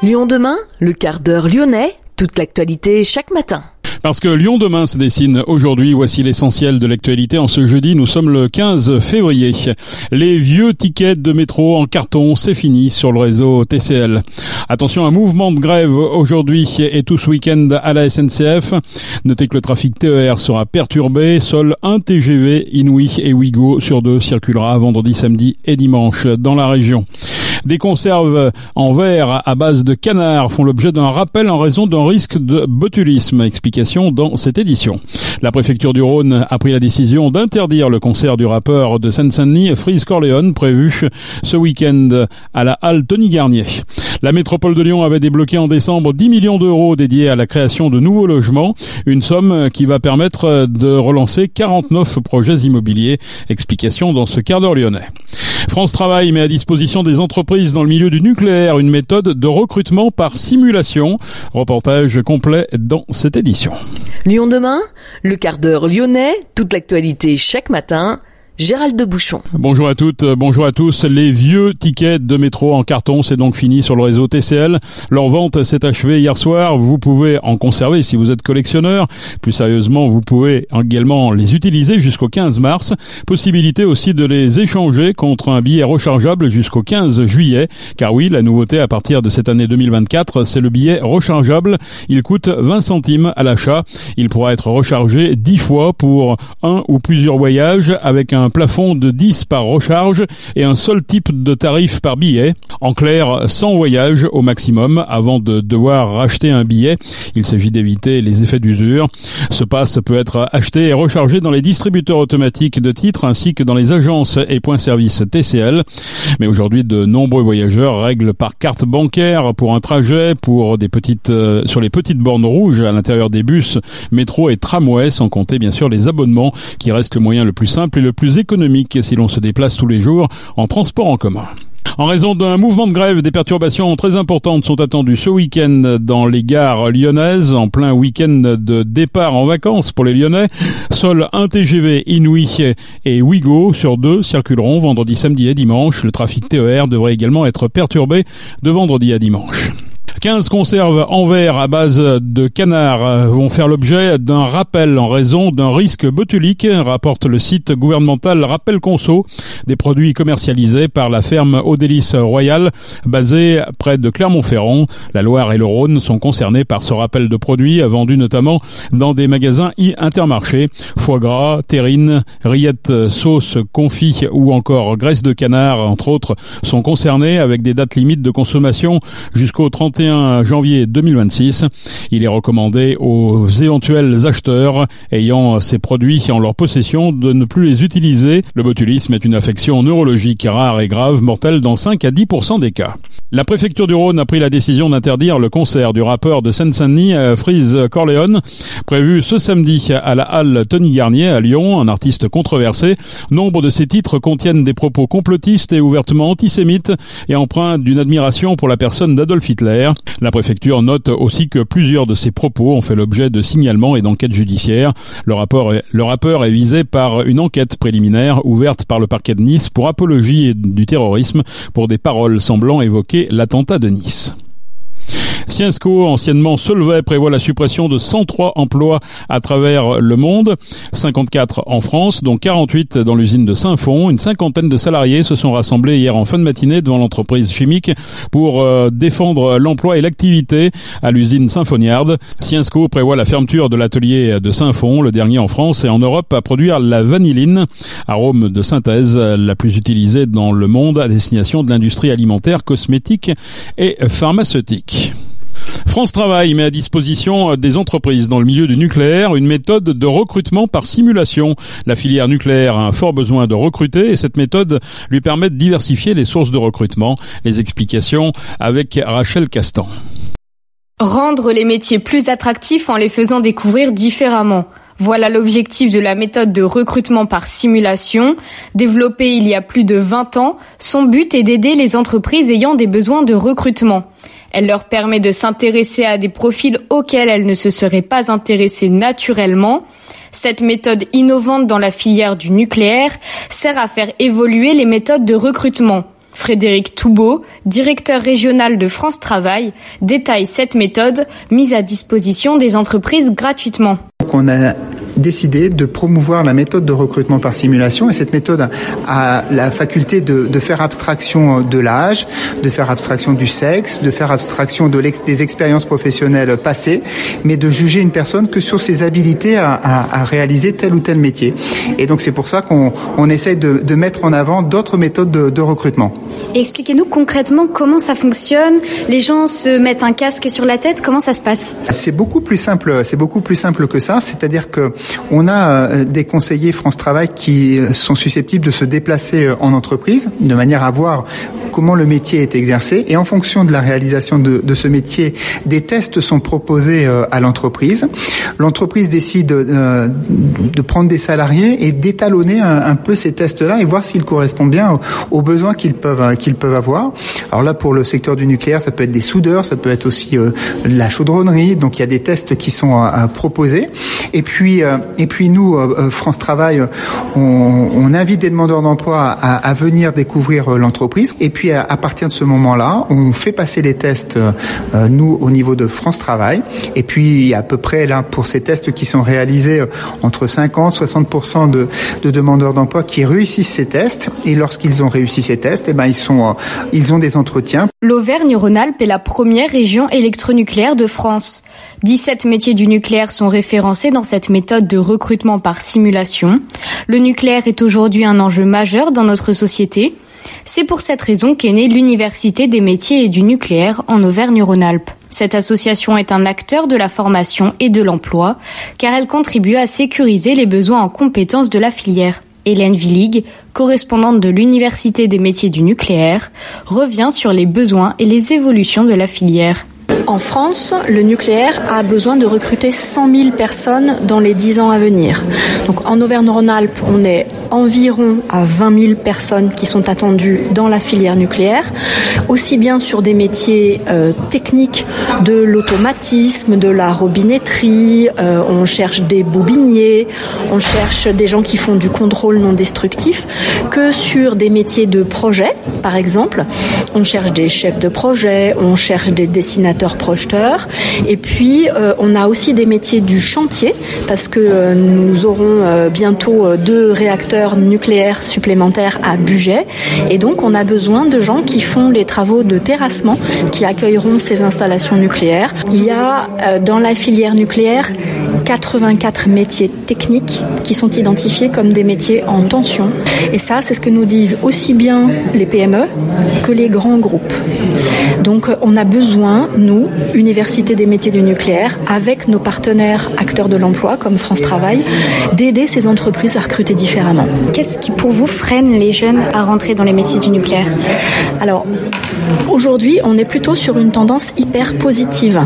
Lyon demain, le quart d'heure lyonnais, toute l'actualité chaque matin. Parce que Lyon demain se dessine aujourd'hui, voici l'essentiel de l'actualité. En ce jeudi, nous sommes le 15 février. Les vieux tickets de métro en carton, c'est fini sur le réseau TCL. Attention, un mouvement de grève aujourd'hui et tout ce week-end à la SNCF. Notez que le trafic TER sera perturbé. Seul un TGV Inouï et Ouigo sur deux circulera vendredi, samedi et dimanche dans la région. Des conserves en verre à base de canard font l'objet d'un rappel en raison d'un risque de botulisme. Explication dans cette édition. La préfecture du Rhône a pris la décision d'interdire le concert du rappeur de Seine-Saint-Denis, Freeze Corleone, prévu ce week-end à la halle Tony Garnier. La métropole de Lyon avait débloqué en décembre 10 millions d'euros dédiés à la création de nouveaux logements, une somme qui va permettre de relancer 49 projets immobiliers. Explication dans ce quart d'heure lyonnais. France Travail met à disposition des entreprises dans le milieu du nucléaire une méthode de recrutement par simulation. Reportage complet dans cette édition. Lyon demain, le quart d'heure lyonnais, toute l'actualité chaque matin Gérald de Bouchon. Bonjour à toutes, bonjour à tous. Les vieux tickets de métro en carton, c'est donc fini sur le réseau TCL. Leur vente s'est achevée hier soir. Vous pouvez en conserver si vous êtes collectionneur. Plus sérieusement, vous pouvez également les utiliser jusqu'au 15 mars. Possibilité aussi de les échanger contre un billet rechargeable jusqu'au 15 juillet. Car oui, la nouveauté à partir de cette année 2024, c'est le billet rechargeable. Il coûte 20 centimes à l'achat. Il pourra être rechargé 10 fois pour un ou plusieurs voyages avec un un plafond de 10 par recharge et un seul type de tarif par billet. En clair, 100 voyages au maximum avant de devoir racheter un billet. Il s'agit d'éviter les effets d'usure. Ce pass peut être acheté et rechargé dans les distributeurs automatiques de titres ainsi que dans les agences et points service TCL. Mais aujourd'hui, de nombreux voyageurs règlent par carte bancaire pour un trajet, pour des petites, euh, sur les petites bornes rouges à l'intérieur des bus, métro et tramway, sans compter bien sûr les abonnements qui restent le moyen le plus simple et le plus économique si l'on se déplace tous les jours en transport en commun. En raison d'un mouvement de grève, des perturbations très importantes sont attendues ce week-end dans les gares lyonnaises, en plein week-end de départ en vacances pour les Lyonnais. Seul un TGV Inouï et Ouigo sur deux circuleront vendredi, samedi et dimanche. Le trafic TER devrait également être perturbé de vendredi à dimanche. 15 conserves en verre à base de canard vont faire l'objet d'un rappel en raison d'un risque botulique, rapporte le site gouvernemental Rappel Conso, des produits commercialisés par la ferme Odélis Royal, basée près de Clermont-Ferrand. La Loire et le Rhône sont concernés par ce rappel de produits, vendus notamment dans des magasins e-intermarchés. Foie gras, terrine, rillettes, sauce, confit ou encore graisse de canard, entre autres, sont concernés avec des dates limites de consommation jusqu'au 31 janvier 2026. Il est recommandé aux éventuels acheteurs ayant ces produits en leur possession de ne plus les utiliser. Le botulisme est une affection neurologique rare et grave, mortelle dans 5 à 10% des cas. La préfecture du Rhône a pris la décision d'interdire le concert du rappeur de Seine-Saint-Denis, euh, Freeze Corleone, prévu ce samedi à la halle Tony Garnier à Lyon, un artiste controversé. Nombre de ses titres contiennent des propos complotistes et ouvertement antisémites et empreints d'une admiration pour la personne d'Adolf Hitler. La préfecture note aussi que plusieurs de ces propos ont fait l'objet de signalements et d'enquêtes judiciaires. Le, rapport le rappeur est visé par une enquête préliminaire ouverte par le parquet de Nice pour apologie du terrorisme pour des paroles semblant évoquer l'attentat de Nice. Scienceco, anciennement Solvay, prévoit la suppression de 103 emplois à travers le monde, 54 en France, dont 48 dans l'usine de Saint-Fond. Une cinquantaine de salariés se sont rassemblés hier en fin de matinée devant l'entreprise chimique pour euh, défendre l'emploi et l'activité à l'usine Symphoniard. Scienceco prévoit la fermeture de l'atelier de Saint-Fond, le dernier en France et en Europe à produire la vanilline, arôme de synthèse la plus utilisée dans le monde à destination de l'industrie alimentaire, cosmétique et pharmaceutique. France Travail met à disposition des entreprises dans le milieu du nucléaire une méthode de recrutement par simulation. La filière nucléaire a un fort besoin de recruter et cette méthode lui permet de diversifier les sources de recrutement. Les explications avec Rachel Castan. Rendre les métiers plus attractifs en les faisant découvrir différemment. Voilà l'objectif de la méthode de recrutement par simulation. Développée il y a plus de 20 ans, son but est d'aider les entreprises ayant des besoins de recrutement. Elle leur permet de s'intéresser à des profils auxquels elles ne se seraient pas intéressées naturellement. Cette méthode innovante dans la filière du nucléaire sert à faire évoluer les méthodes de recrutement. Frédéric Toubeau, directeur régional de France Travail, détaille cette méthode mise à disposition des entreprises gratuitement. Décidé de promouvoir la méthode de recrutement par simulation et cette méthode a la faculté de, de faire abstraction de l'âge, de faire abstraction du sexe, de faire abstraction de des expériences professionnelles passées, mais de juger une personne que sur ses habilités à, à, à réaliser tel ou tel métier. Et donc c'est pour ça qu'on on essaye de, de, mettre en avant d'autres méthodes de, de recrutement. Expliquez-nous concrètement comment ça fonctionne. Les gens se mettent un casque sur la tête. Comment ça se passe? C'est beaucoup plus simple. C'est beaucoup plus simple que ça. C'est-à-dire que on a euh, des conseillers France Travail qui sont susceptibles de se déplacer euh, en entreprise de manière à voir comment le métier est exercé et en fonction de la réalisation de, de ce métier, des tests sont proposés euh, à l'entreprise. L'entreprise décide euh, de prendre des salariés et d'étalonner un, peu ces tests-là et voir s'ils correspondent bien aux, aux besoins qu'ils peuvent qu'ils peuvent avoir. Alors là, pour le secteur du nucléaire, ça peut être des soudeurs, ça peut être aussi euh, la chaudronnerie. Donc il y a des tests qui sont à, proposer. Et puis et puis nous, France Travail, on, on invite des demandeurs d'emploi à, à venir découvrir l'entreprise. À, partir de ce moment-là, on fait passer les tests, euh, nous, au niveau de France Travail. Et puis, à peu près, là, pour ces tests qui sont réalisés, euh, entre 50 60 de, de demandeurs d'emploi qui réussissent ces tests. Et lorsqu'ils ont réussi ces tests, eh ben, ils, sont, euh, ils ont des entretiens. L'Auvergne-Rhône-Alpes est la première région électronucléaire de France. 17 métiers du nucléaire sont référencés dans cette méthode de recrutement par simulation. Le nucléaire est aujourd'hui un enjeu majeur dans notre société. C'est pour cette raison qu'est née l'Université des métiers et du nucléaire en Auvergne-Rhône-Alpes. Cette association est un acteur de la formation et de l'emploi, car elle contribue à sécuriser les besoins en compétences de la filière. Hélène Villig, correspondante de l'Université des métiers du nucléaire, revient sur les besoins et les évolutions de la filière. En France, le nucléaire a besoin de recruter 100 000 personnes dans les 10 ans à venir. Donc en Auvergne-Rhône-Alpes, on est environ à 20 000 personnes qui sont attendues dans la filière nucléaire, aussi bien sur des métiers euh, techniques de l'automatisme, de la robinetterie, euh, on cherche des bobiniers, on cherche des gens qui font du contrôle non destructif, que sur des métiers de projet, par exemple. On cherche des chefs de projet, on cherche des dessinateurs projeteurs. Et puis, euh, on a aussi des métiers du chantier, parce que euh, nous aurons euh, bientôt deux réacteurs nucléaires supplémentaires à Buget. Et donc, on a besoin de gens qui font les travaux de terrassement, qui accueilleront ces installations nucléaires. Il y a dans la filière nucléaire 84 métiers techniques qui sont identifiés comme des métiers en tension. Et ça, c'est ce que nous disent aussi bien les PME que les grands groupes. Donc, on a besoin, nous, Université des métiers du nucléaire, avec nos partenaires acteurs de l'emploi comme France Travail, d'aider ces entreprises à recruter différemment. Qu'est-ce qui, pour vous, freine les jeunes à rentrer dans les métiers du nucléaire? Alors, aujourd'hui, on est plutôt sur une tendance hyper positive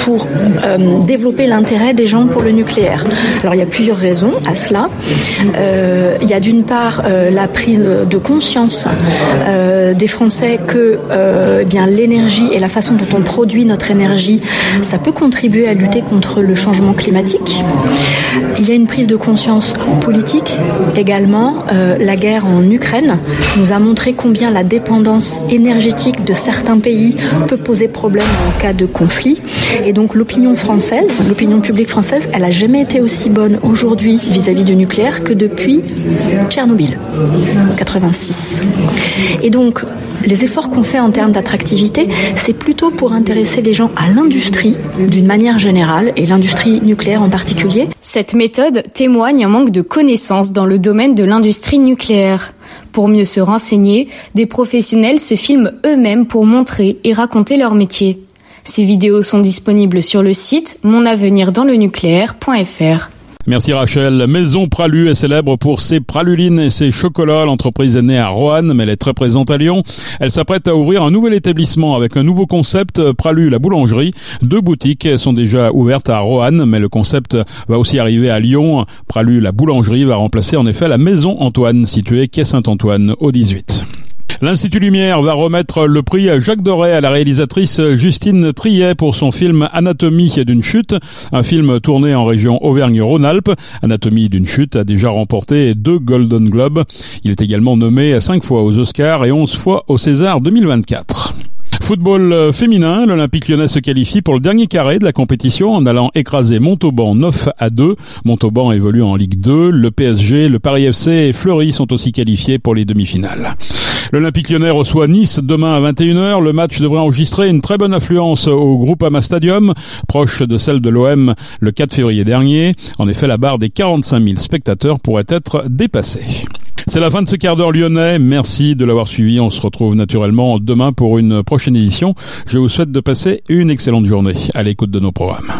pour euh, développer l'intérêt des gens pour le nucléaire. Alors, il y a plusieurs raisons à cela. Euh, il y a d'une part euh, la prise de conscience euh, des Français que eh bien l'énergie et la façon dont on produit notre énergie, ça peut contribuer à lutter contre le changement climatique. Il y a une prise de conscience politique également. La guerre en Ukraine nous a montré combien la dépendance énergétique de certains pays peut poser problème en cas de conflit. Et donc l'opinion française, l'opinion publique française, elle a jamais été aussi bonne aujourd'hui vis-à-vis du nucléaire que depuis Tchernobyl, 86. Et donc les efforts qu'on fait en termes d'attractivité, c'est plutôt pour intéresser les gens à l'industrie d'une manière générale et l'industrie nucléaire en particulier. Cette méthode témoigne un manque de connaissances dans le domaine de l'industrie nucléaire. Pour mieux se renseigner, des professionnels se filment eux-mêmes pour montrer et raconter leur métier. Ces vidéos sont disponibles sur le site monavenirdans-le-nucléaire.fr. Merci Rachel. Maison Pralu est célèbre pour ses pralulines et ses chocolats. L'entreprise est née à Roanne, mais elle est très présente à Lyon. Elle s'apprête à ouvrir un nouvel établissement avec un nouveau concept, Pralu la boulangerie. Deux boutiques sont déjà ouvertes à Roanne, mais le concept va aussi arriver à Lyon. Pralu la boulangerie va remplacer en effet la Maison Antoine, située quai Saint-Antoine au 18. L'Institut Lumière va remettre le prix Jacques Doré à la réalisatrice Justine Triet pour son film Anatomie d'une chute, un film tourné en région Auvergne-Rhône-Alpes. Anatomie d'une chute a déjà remporté deux Golden Globes. Il est également nommé cinq fois aux Oscars et onze fois au César 2024. Football euh, féminin, l'Olympique lyonnais se qualifie pour le dernier carré de la compétition en allant écraser Montauban 9 à 2. Montauban évolue en Ligue 2. Le PSG, le Paris FC et Fleury sont aussi qualifiés pour les demi-finales. L'Olympique lyonnais reçoit Nice demain à 21h. Le match devrait enregistrer une très bonne affluence au Groupama Stadium, proche de celle de l'OM le 4 février dernier. En effet, la barre des 45 000 spectateurs pourrait être dépassée. C'est la fin de ce quart d'heure lyonnais. Merci de l'avoir suivi. On se retrouve naturellement demain pour une prochaine édition. Je vous souhaite de passer une excellente journée à l'écoute de nos programmes.